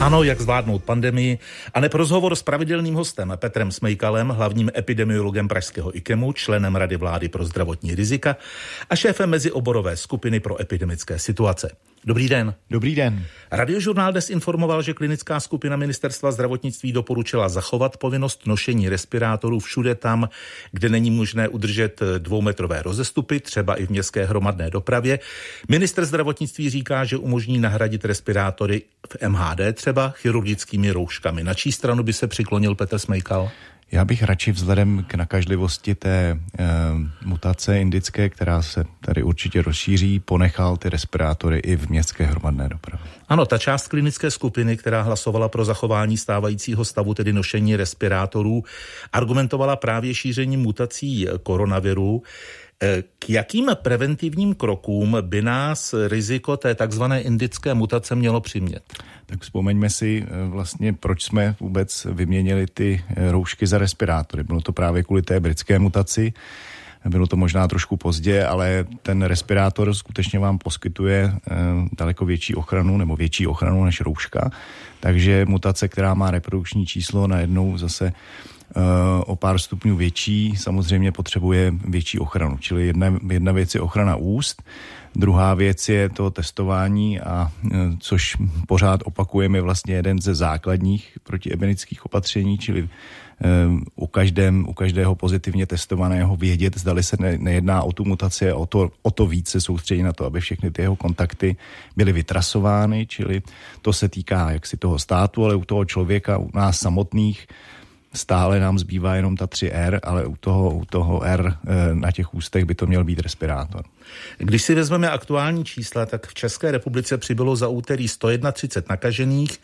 Ano, jak zvládnout pandemii a nep rozhovor s pravidelným hostem Petrem Smejkalem, hlavním epidemiologem Pražského IKEMu, členem Rady vlády pro zdravotní rizika a šéfem mezioborové skupiny pro epidemické situace. Dobrý den. Dobrý den. Radiožurnál dnes informoval, že klinická skupina ministerstva zdravotnictví doporučila zachovat povinnost nošení respirátorů všude tam, kde není možné udržet dvoumetrové rozestupy, třeba i v městské hromadné dopravě. Minister zdravotnictví říká, že umožní nahradit respirátory v MHD třeba chirurgickými rouškami. Na čí stranu by se přiklonil Petr Smejkal? Já bych radši vzhledem k nakažlivosti té e, mutace indické, která se tady určitě rozšíří, ponechal ty respirátory i v městské hromadné dopravě. Ano, ta část klinické skupiny, která hlasovala pro zachování stávajícího stavu, tedy nošení respirátorů, argumentovala právě šířením mutací koronaviru. Eh, k jakým preventivním krokům by nás riziko té takzvané indické mutace mělo přimět? Tak vzpomeňme si eh, vlastně, proč jsme vůbec vyměnili ty eh, roušky za respirátory. Bylo to právě kvůli té britské mutaci. Bylo to možná trošku pozdě, ale ten respirátor skutečně vám poskytuje daleko větší ochranu nebo větší ochranu než rouška. Takže mutace, která má reprodukční číslo, najednou zase o pár stupňů větší, samozřejmě potřebuje větší ochranu. Čili jedna, jedna věc je ochrana úst, druhá věc je to testování, a e, což pořád opakujeme vlastně jeden ze základních protiebenických opatření, čili e, u, každém, u každého pozitivně testovaného vědět, zdali se ne, nejedná o tu mutaci, o to, o to více soustředit na to, aby všechny ty jeho kontakty byly vytrasovány, čili to se týká jaksi toho státu, ale u toho člověka, u nás samotných, stále nám zbývá jenom ta 3R, ale u toho, u toho R eh, na těch ústech by to měl být respirátor. Když si vezmeme aktuální čísla, tak v České republice přibylo za úterý 131 nakažených,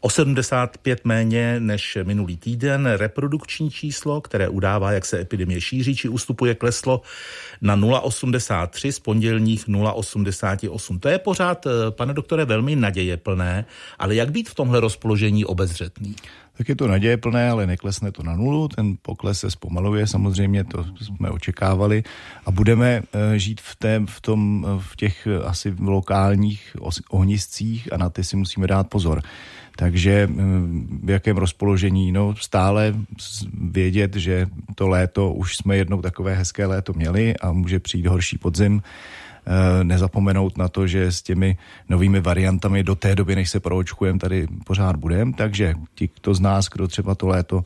o 75 méně než minulý týden. Reprodukční číslo, které udává, jak se epidemie šíří či ustupuje, kleslo na 0,83 z pondělních 0,88. To je pořád, eh, pane doktore, velmi naděje plné, ale jak být v tomhle rozpoložení obezřetný? Tak je to naděje plné, ale neklesne to na nulu. Ten pokles se zpomaluje, samozřejmě to jsme očekávali a budeme eh, žít v, té, v, tom, v těch eh, asi lokálních ohniscích a na ty si musíme dát pozor. Takže eh, v jakém rozpoložení? No stále vědět, že to léto, už jsme jednou takové hezké léto měli a může přijít horší podzim Eh, nezapomenout na to, že s těmi novými variantami do té doby, než se proočkujeme, tady pořád budeme. Takže ti, kdo z nás, kdo třeba to léto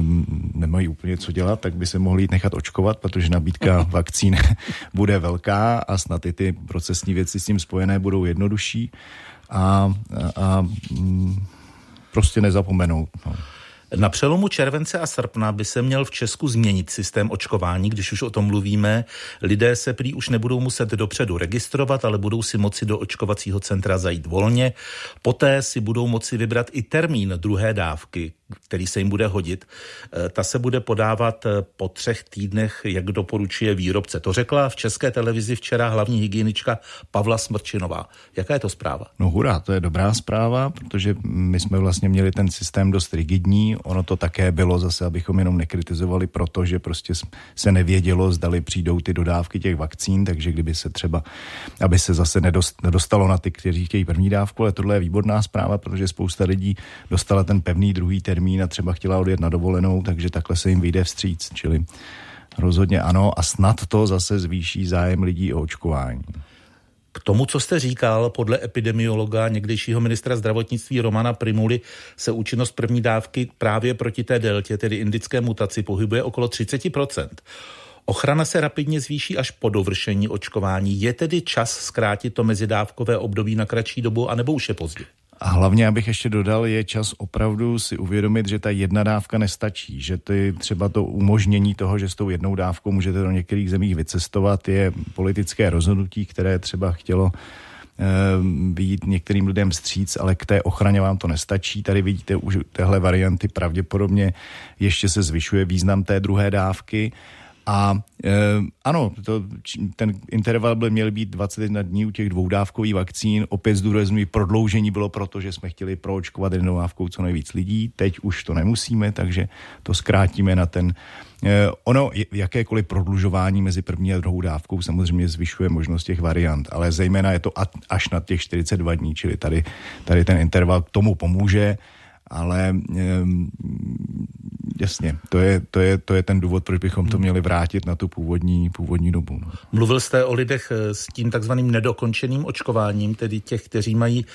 um, nemají úplně co dělat, tak by se mohli jít nechat očkovat, protože nabídka vakcín bude velká a snad i ty procesní věci s tím spojené budou jednodušší a, a, a mm, prostě nezapomenout. No. Na přelomu července a srpna by se měl v Česku změnit systém očkování, když už o tom mluvíme. Lidé se prý už nebudou muset dopředu registrovat, ale budou si moci do očkovacího centra zajít volně. Poté si budou moci vybrat i termín druhé dávky, který se jim bude hodit. Eh, ta se bude podávat eh, po třech týdnech, jak doporučuje výrobce. To řekla v české televizi včera hlavní hygienička Pavla Smrčinová. Jaká je to zpráva? No hurá, to je dobrá zpráva, protože my jsme vlastně měli ten systém dost rigidní. Ono to také bylo zase, abychom jenom nekritizovali, protože prostě se nevědělo, zdali přijdou ty dodávky těch vakcín, takže kdyby se třeba, aby se zase nedostalo na ty, kteří chtějí první dávku, ale tohle je výborná zpráva, protože spousta lidí dostala ten pevný druhý termín termín a třeba chtěla odjet na dovolenou, takže takhle se jim vyjde vstříc. Čili rozhodně ano a snad to zase zvýší zájem lidí o očkování. K tomu, co jste říkal, podle epidemiologa někdejšího ministra zdravotnictví Romana Primuly se účinnost první dávky právě proti té deltě, tedy indické mutaci, pohybuje okolo 30%. Ochrana se rapidně zvýší až po dovršení očkování. Je tedy čas zkrátit to mezidávkové období na kratší dobu, anebo už je pozdě? A hlavně, abych ještě dodal, je čas opravdu si uvědomit, že ta jedna dávka nestačí, že ty třeba to umožnění toho, že s tou jednou dávkou můžete do některých zemích vycestovat, je politické rozhodnutí, které třeba chtělo být eh, některým lidem vstříc, ale k té ochraně vám to nestačí. Tady vidíte už téhle varianty pravděpodobně ještě se zvyšuje význam té druhé dávky A e, ano, to, ten interval byl měl být 21 dní u těch dvoudávkových vakcín. Opět zdůraznuju, prodloužení bylo proto, že jsme chtěli proočkovat jednou dávkou co nejvíc lidí. Teď už to nemusíme, takže to zkrátíme na ten e, Ono, jakékoliv prodlužování mezi první a druhou dávkou samozřejmě zvyšuje možnost těch variant, ale zejména je to až na těch 42 dní, čili tady, tady ten interval tomu pomůže ale jasně, to je, to, je, to je ten důvod, proč bychom to hmm. měli vrátit na tu původní, původní dobu. No. Mluvil jste o lidech eh, s tím takzvaným nedokončeným očkováním, tedy těch, kteří mají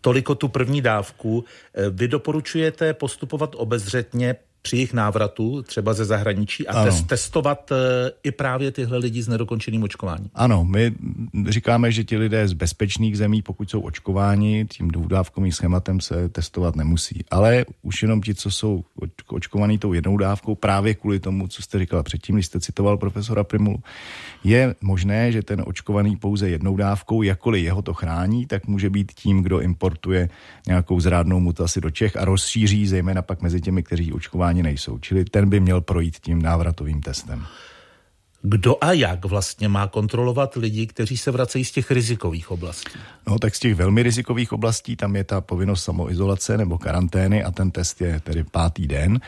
toliko tu první dávku. Eh, vy doporučujete postupovat obezřetně při jejich návratu, třeba ze zahraničí, a test, testovat uh, i právě tyhle lidi s nedokončeným očkováním. Ano, my říkáme, že ti lidé z bezpečných zemí, pokud jsou očkováni, tím dvoudávkovým schématem se testovat nemusí. Ale už jenom ti, co jsou očkovaní tou jednou dávkou, právě kvůli tomu, co jste říkala předtím, když jste citoval profesora Primulu, je možné, že ten očkovaný pouze jednou dávkou, jakkoliv jeho to chrání, tak může být tím, kdo importuje nějakou zrádnou mutaci do Čech a rozšíří zejména pak mezi těmi, kteří očkování ani nejsou. Čili ten by měl projít tím návratovým testem. Kdo a jak vlastně má kontrolovat lidi, kteří se vracejí z těch rizikových oblastí? No tak z těch velmi rizikových oblastí tam je ta povinnost samoizolace nebo karantény a ten test je tedy pátý den.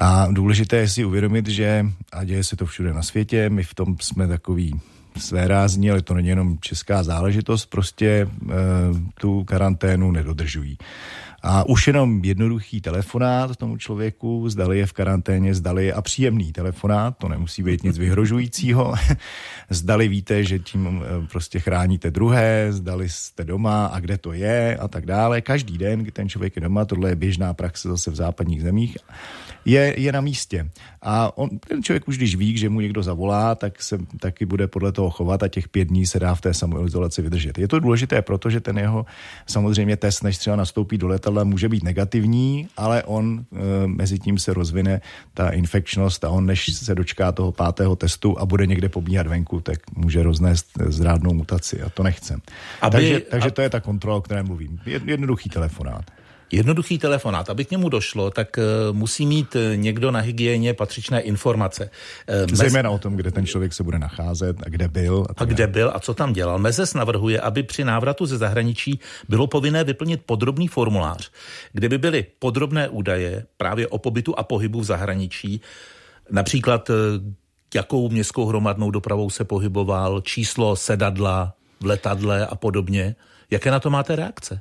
A důležité je si uvědomit, že, a děje se to všude na světě, my v tom jsme takový své rázní, ale to není jenom česká záležitost, prostě e, tu karanténu nedodržují. A už jenom jednoduchý telefonát tomu člověku, zdali je v karanténě, zdali je a příjemný telefonát, to nemusí být nic vyhrožujícího, zdali víte, že tím eh, prostě chráníte druhé, zdali jste doma a kde to je a tak dále. Každý den, kdy ten člověk je doma, tohle je běžná praxe zase v západních zemích, je, je na místě. A on, ten člověk už když ví, že mu někdo zavolá, tak se taky bude podle toho chovat a těch pět dní se dá v té samoizolaci vydržet. Je to důležité, protože ten jeho samozřejmě test, než třeba nastoupí do letadla, může být negativní, ale on e, mezi tím se rozvine ta infekčnost a on, než se dočká toho pátého testu a bude někde pobíhat venku, tak může roznést zrádnou mutaci a to nechcem. Aby, takže takže to je ta kontrola, o které mluvím. Jednoduchý telefonát. Jednoduchý telefonát, aby k němu došlo, tak uh, musí mít uh, někdo na hygieně patřičné informace. Uh, Zejména o tom, kde ten člověk se bude nacházet a kde byl. A, a kde byl a co tam dělal. Mezes navrhuje, aby při návratu ze zahraničí bylo povinné vyplnit podrobný formulář, kde by byly podrobné údaje právě o pobytu a pohybu v zahraničí, například jakou městskou hromadnou dopravou se pohyboval, číslo sedadla v letadle a podobně. Jaké na to máte reakce?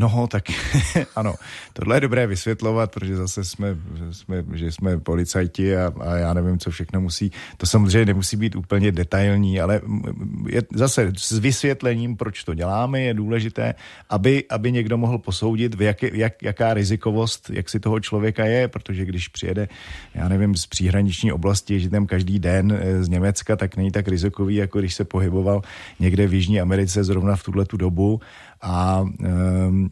No, tak ano, tohle je dobré vysvětlovat, protože zase jsme, jsme že jsme policajti a, a já nevím, co všechno musí. To samozřejmě nemusí být úplně detailní, ale je zase s vysvětlením, proč to děláme, je důležité, aby, aby někdo mohl posoudit, v jak, jak, jaká rizikovost, jak si toho člověka je, protože když přijede, já nevím, z příhraniční oblasti, že tam každý den eh, z Německa, tak není tak rizikový, jako když se pohyboval někde v Jižní Americe zrovna v tuhle tu dobu a um,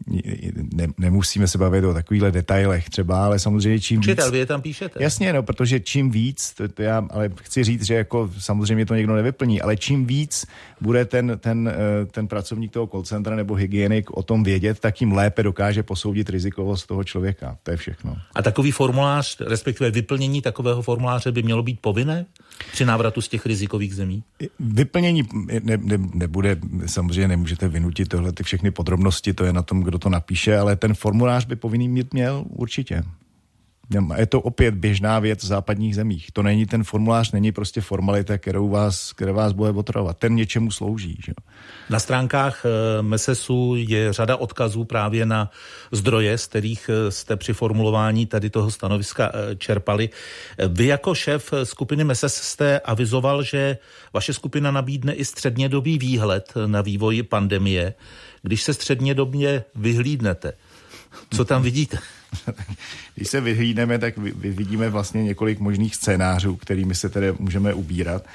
ne, nemusíme se bavit o takovýchhle detailech třeba, ale samozřejmě čím Učitel, víc... vy je tam píšete. Jasně, no, protože čím víc, to, to já ale chci říct, že jako samozřejmě to někdo nevyplní, ale čím víc bude ten, ten, eh, ten pracovník toho call centra nebo hygienik o tom vědět, tak tím lépe dokáže posoudit rizikovost toho člověka. To je všechno. A takový formulář, respektive vyplnění takového formuláře by mělo být povinné při návratu z těch rizikových zemí? Vyplnění ne, ne, nebude, samozřejmě nemůžete vynutit tohle ty všechny podrobnosti, to je na tom, kdo to napíše, ale ten formulář by povinný mít měl určitě. Je to opět běžná věc v západních zemích. To není ten formulář, není prostě formalita, kterou vás, které vás bude otravovat. Ten něčemu slouží. Že? Na stránkách eh, MESESu je řada odkazů právě na zdroje, z kterých eh, jste při formulování tady toho stanoviska eh, čerpali. Vy jako šéf skupiny MESES jste avizoval, že vaše skupina nabídne i střednědobý výhled na vývoji pandemie. Když se střednědobně vyhlídnete, co tam vidíte? Když se vyhlídneme, tak vidíme vlastně několik možných scénářů, kterými se tedy můžeme ubírat.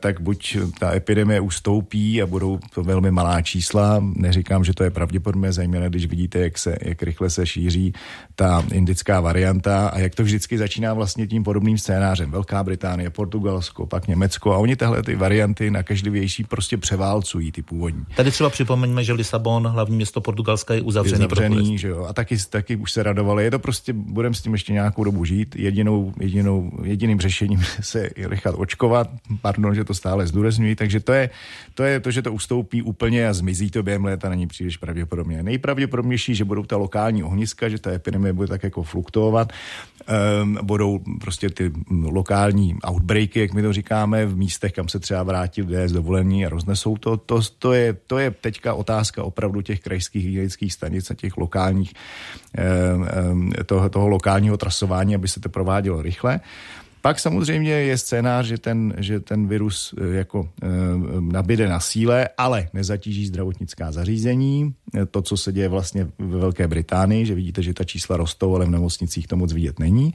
Tak buď ta epidemie ustoupí a budou to velmi malá čísla. Neříkám, že to je pravděpodobné, zejména když vidíte, jak, se, jak rychle se šíří ta indická varianta a jak to vždycky začíná vlastně tím podobným scénářem. Velká Británie, Portugalsko, pak Německo a oni tahle ty varianty nakažlivější prostě převálcují ty původní. Tady třeba připomeňme, že Lisabon, hlavní město Portugalska, je uzavřený. Je zavřený, že jo. A taky, taky už se radovali. Je to prostě, budeme s tím ještě nějakou dobu žít. Jedinou, jedinou, jediným řešením se je nechat očkovat. Pardon, že to stále zdůrazňují. Takže to je, to je to, že to ustoupí úplně a zmizí to během léta, není příliš pravděpodobně. Nejpravděpodobnější, že budou ta lokální ohniska, že ta epidemie bude tak jako fluktuovat. Um, budou prostě ty lokální outbreaky, jak my to říkáme, v místech, kam se třeba vrátí lidé z dovolení a roznesou to. To, to, je, to je teďka otázka opravdu těch krajských hygienických stanic a těch lokálních, um, toho, toho lokálního trasování, aby se to provádělo rychle. Pak samozřejmě je scénář, že ten, že ten virus eh, jako e, nabide na síle, ale nezatíží zdravotnická zařízení. To, co se děje vlastně ve Velké Británii, že vidíte, že ta čísla rostou, ale v nemocnicích to moc vidět není.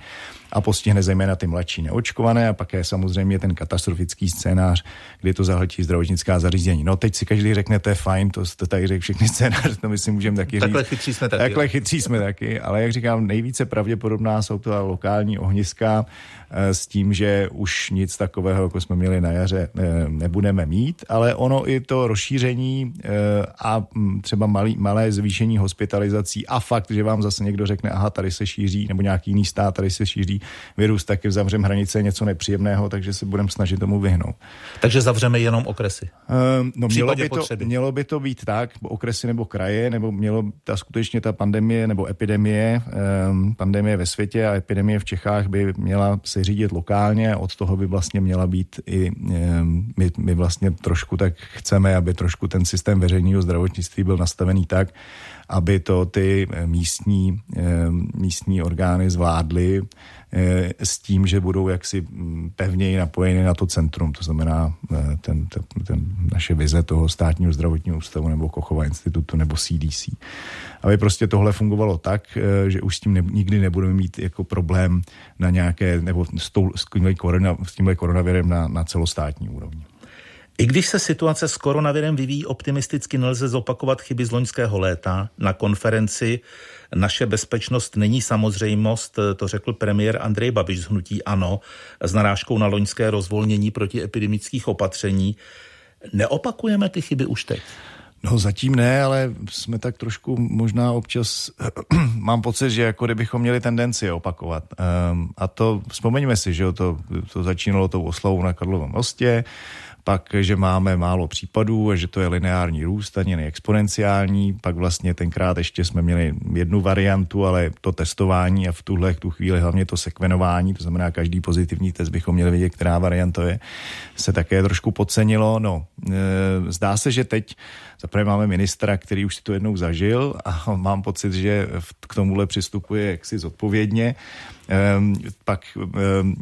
A postihne zejména ty mladší neočkované a pak je samozřejmě ten katastrofický scénář, kdy to zahltí zdravotnická zařízení. No teď si každý řekne, to je fajn, to jste tady řekl všechny scénáře, to my si můžeme taky Takhle říct. chytří jsme taky. Takhle chytří jsme taky, ale jak říkám, nejvíce pravděpodobná jsou to lokální ohniska, Eh, s tím, že už nic takového, jako jsme měli na jaře, eh, nebudeme mít, ale ono i to rozšíření eh, a hm, třeba malý, malé zvýšení hospitalizací a fakt, že vám zase někdo řekne, aha, tady se šíří, nebo nějaký jiný stát, tady se šíří virus, taky zavřeme hranice něco nepříjemného, takže se budeme snažit tomu vyhnout. Takže zavřeme jenom okresy? no, mělo by, to, mělo by to být tak, okresy nebo kraje, nebo mělo ta skutečně ta pandemie nebo epidemie, pandemie ve světě a epidemie v Čechách by měla se řídit lokálně, od toho by vlastně měla být i, my, my vlastně trošku tak chceme, aby trošku ten systém veřejného zdravotnictví byl nastavený tak, aby to ty místní, místní orgány zvládly Eh, s tím, že budou jaksi mm, pevněji napojeny na to centrum, to znamená eh, ten, ten, ten naše vize toho státního zdravotního ústavu nebo Kochova institutu nebo CDC. Aby prostě tohle fungovalo tak, eh, že už s tím ne, nikdy nebudeme mít jako problém na nějaké, nebo s, tou, s, tímhle, korona, s tímhle koronavirem na, na celostátní úrovni. I když se situace s koronavirem vyvíjí optimisticky, nelze zopakovat chyby z loňského léta. Na konferenci naše bezpečnost není samozřejmost, to řekl premiér Andrej Babiš z Hnutí Ano s narážkou na loňské rozvolnění protiepidemických opatření. Neopakujeme ty chyby už teď? No zatím ne, ale jsme tak trošku možná občas, mám pocit, že jako kdybychom měli tendenci opakovat. Um, a to vzpomeňme si, že to, to začínalo tou oslavou na Karlovém mostě, pak, že máme málo případů a že to je lineární růst, ani exponenciální. Pak vlastně tenkrát ještě jsme měli jednu variantu, ale to testování a v tuhle tu chvíli hlavně to sekvenování, to znamená každý pozitivní test bychom měli vědět, která varianta je, se také trošku podcenilo. No, e, zdá se, že teď Zaprvé máme ministra, který už si to jednou zažil a mám pocit, že k tomuhle přistupuje jaksi zodpovědně. Ehm, pak ehm,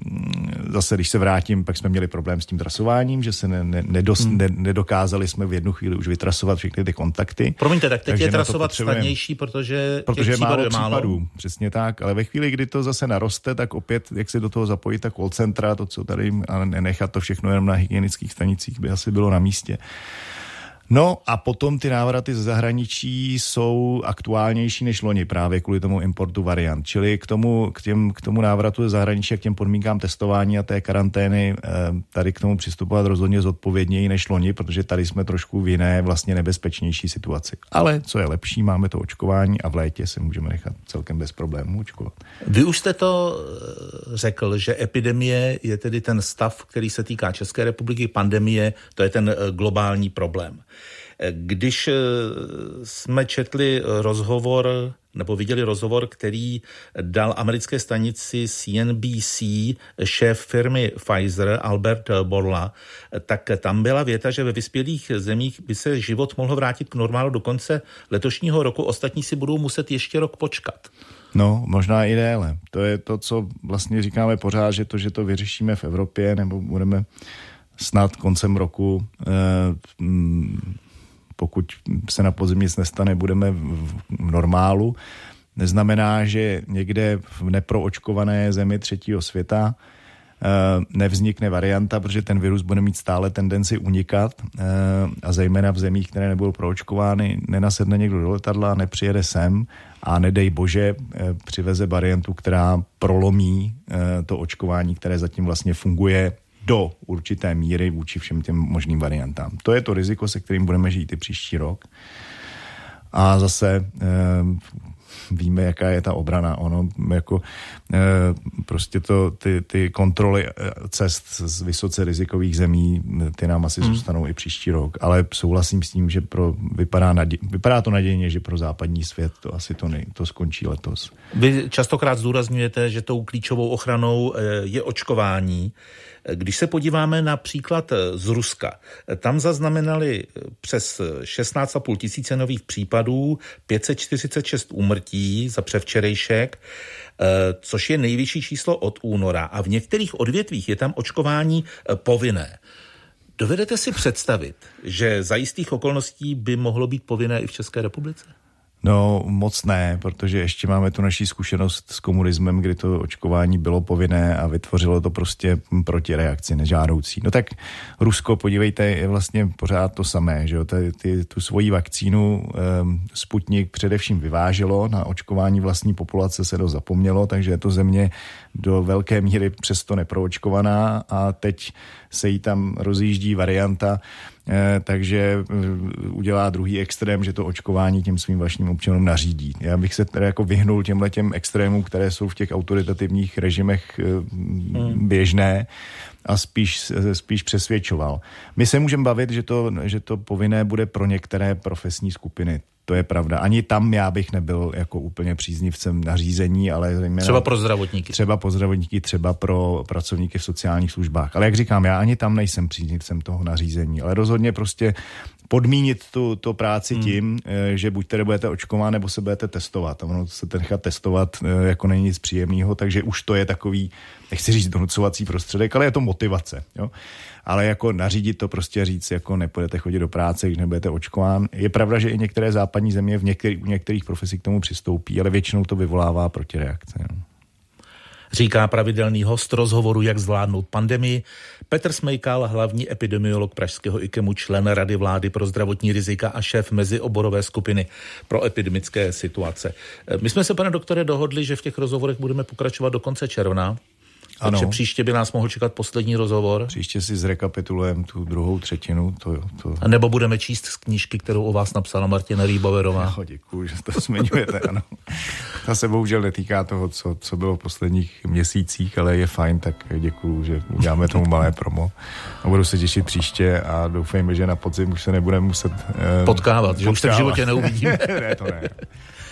zase, když se vrátím, pak jsme měli problém s tím trasováním, že se ne, ne, nedos, hmm. ne, nedokázali jsme v jednu chvíli už vytrasovat všechny ty kontakty. Promiňte, tak teď Takže je trasovat snadnější, protože, protože je málo případů. Málo. Přesně tak, ale ve chvíli, kdy to zase naroste, tak opět, jak se do toho zapojit ta call centra, to, co tady, a nenechat to všechno jenom na hygienických stanicích, by asi bylo na místě. No a potom ty návraty ze zahraničí jsou aktuálnější než loni právě kvůli tomu importu variant. Čili k tomu, k těm, k tomu návratu ze zahraničí a k těm podmínkám testování a té karantény eh, tady k tomu přistupovat rozhodně zodpovědněji než loni, protože tady jsme trošku v jiné vlastně nebezpečnější situaci. Ale co je lepší, máme to očkování a v létě se můžeme nechat celkem bez problémů očkovat. Vy už jste to eh, řekl, že epidemie je tedy ten stav, který se týká České republiky, pandemie, to je ten eh, globální problém. Když eh, jsme četli rozhovor nebo viděli rozhovor, který dal americké stanici CNBC šéf firmy Pfizer Albert Borla, tak tam byla věta, že ve vyspělých zemích by se život mohl vrátit k normálu do konce letošního roku, ostatní si budou muset ještě rok počkat. No, možná i déle. To je to, co vlastně říkáme pořád, že to, že to vyřešíme v Evropě, nebo budeme snad koncem roku eh, pokud se na podzim nic nestane, budeme v normálu. Neznamená, že někde v neproočkované zemi třetího světa nevznikne varianta, protože ten virus bude mít stále tendenci unikat a zejména v zemích, které nebudou proočkovány, nenasedne někdo do letadla, nepřijede sem a nedej bože přiveze variantu, která prolomí to očkování, které zatím vlastně funguje do určité míry vůči všem těm možným variantám. To je to riziko, se kterým budeme žít i příští rok. A zase víme, jaká je ta obrana. Ono jako e, prostě to, ty, ty kontroly eh, cest z vysoce rizikových zemí, ty nám asi hmm. zůstanou i příští rok. Ale souhlasím s tím, že pro, vypadá, nadě, vypadá to nadějně, že pro západní svět to asi to, nej, to skončí letos. Vy častokrát zdůrazňujete, že tou klíčovou ochranou je očkování. Když se podíváme na příklad z Ruska, tam zaznamenali přes 16,5 tisíce nových případů, 546 úmrtí za převčerejšek, eh, což je nejvyšší číslo od února a v některých odvětvích je tam očkování eh, povinné. Dovedete si představit, že za jistých okolností by mohlo být povinné i v České republice? No moc ne, protože ještě máme tu naší zkušenost s komunismem, kdy to očkování bylo povinné a vytvořilo to prostě protireakci nežádoucí. No tak Rusko, podívejte, je vlastně pořád to samé, že jo? Ty, ty, tu svoji vakcínu um, Sputnik především vyváželo, na očkování vlastní populace se to zapomnělo, takže je to země do velké míry přesto neproočkovaná a teď se jí tam rozjíždí varianta, eh, takže eh, udělá druhý extrém, že to očkování těm svým vlastním občanům nařídí. Já bych se teda jako vyhnul těmhle těm extrémům, které jsou v těch autoritativních režimech eh, hmm. běžné a spíš, spíš přesvědčoval. My se můžeme bavit, že to, že to povinné bude pro některé profesní skupiny. To je pravda. Ani tam já bych nebyl jako úplně příznivcem nařízení, ale zejména... Třeba pro zdravotníky. Třeba pro zdravotníky, třeba pro pracovníky v sociálních službách. Ale jak říkám, já ani tam nejsem příznivcem toho nařízení, ale rozhodně prostě podmínit tu, tu práci hmm. tím, eh, že buď tedy budete očkovat, nebo se budete testovat. A ono se nechat testovat eh, jako není nic příjemného, takže už to je takový, nechci říct donucovací prostředek, ale je to motivace. Jo? Ale jako nařídit to prostě říct, jako nepůjdete chodit do práce, když nebudete očkován. Je pravda, že i některé západní země v některých, u některých profesích k tomu přistoupí, ale většinou to vyvolává protireakce. Jo? Říká pravidelný host rozhovoru, jak zvládnout pandemii, Petr Smejkal, hlavní epidemiolog Pražského IKEMu, člen Rady vlády pro zdravotní rizika a šéf mezioborové skupiny pro epidemické situace. My jsme se, pane doktore, dohodli, že v těch rozhovorech budeme pokračovat do konce června. Ano. Takže příště by nás mohl čekat poslední rozhovor. Příště si zrekapitulujeme tu druhou třetinu. To, to... A nebo budeme číst z knížky, kterou o vás napsala Martina Rýboverová. No, děkuji, že to zmiňujete, ano. Ta se bohužel netýká toho, co, co bylo v posledních měsících, ale je fajn, tak děkuji, že uděláme tomu malé promo. A budu se těšit příště a doufejme, že na podzim už se nebudeme muset uh, potkávat, potkávat, že už se v životě neuvidíme. ne, to ne.